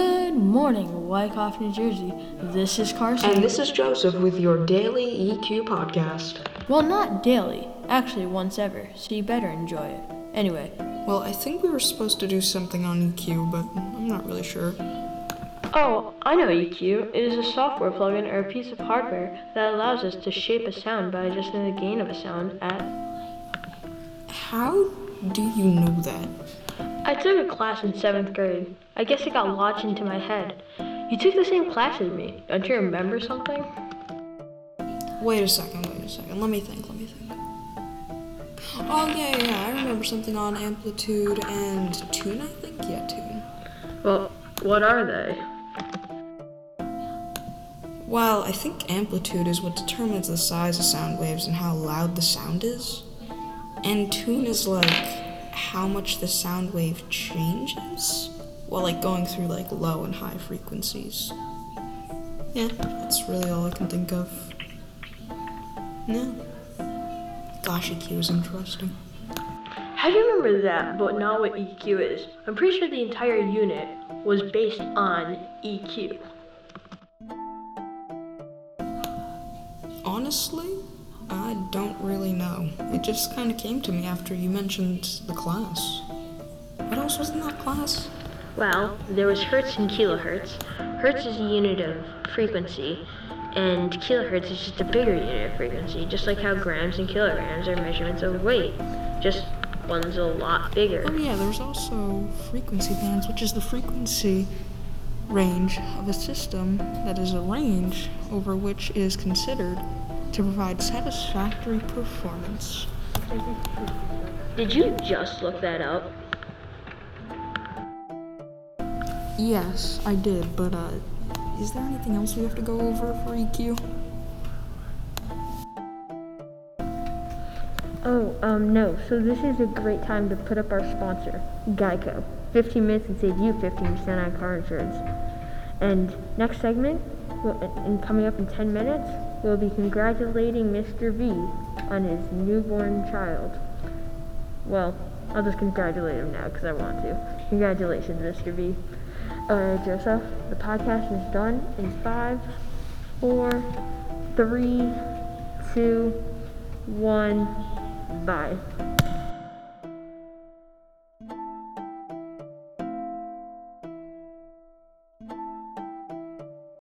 Good morning, Wyckoff, New Jersey. This is Carson. And this is Joseph with your daily EQ podcast. well, not daily, actually once ever, so you better enjoy it. Anyway, Well, I think we were supposed to do something on EQ, but I'm not really sure. Oh, I know EQ. It is a software plugin or a piece of hardware that allows us to shape a sound by adjusting the gain of a sound at. How do you know that? I took a class in seventh grade. I guess it got lodged into my head. You took the same class as me. Don't you remember something? Wait a second, wait a second. Let me think, let me think. Oh, yeah, yeah, yeah. I remember something on amplitude and tune, I think? Yeah, tune. Well, what are they? Well, I think amplitude is what determines the size of sound waves and how loud the sound is. And tune is like how much the sound wave changes while like going through like low and high frequencies. Yeah, that's really all I can think of. No. Gosh, EQ is interesting. How do you remember that, but not what EQ is? I'm pretty sure the entire unit was based on EQ. Honestly, I don't really know. It just kind of came to me after you mentioned the class. What else was in that class? Well, there was hertz and kilohertz. Hertz is a unit of frequency, and kilohertz is just a bigger unit of frequency, just like how grams and kilograms are measurements of weight. Just one's a lot bigger. Oh yeah, there's also frequency bands, which is the frequency range of a system that is a range over which is considered to provide satisfactory performance. Did you just look that up? Yes, I did, but uh, is there anything else we have to go over for EQ? Oh, um, no. So this is a great time to put up our sponsor, Geico. 15 minutes and save you 15% on car insurance. And next segment, and coming up in 10 minutes, we'll be congratulating Mr. V on his newborn child. Well, I'll just congratulate him now because I want to. Congratulations, Mr. V. Alright, Joseph, the podcast is done in five, four, three, two, one. Bye.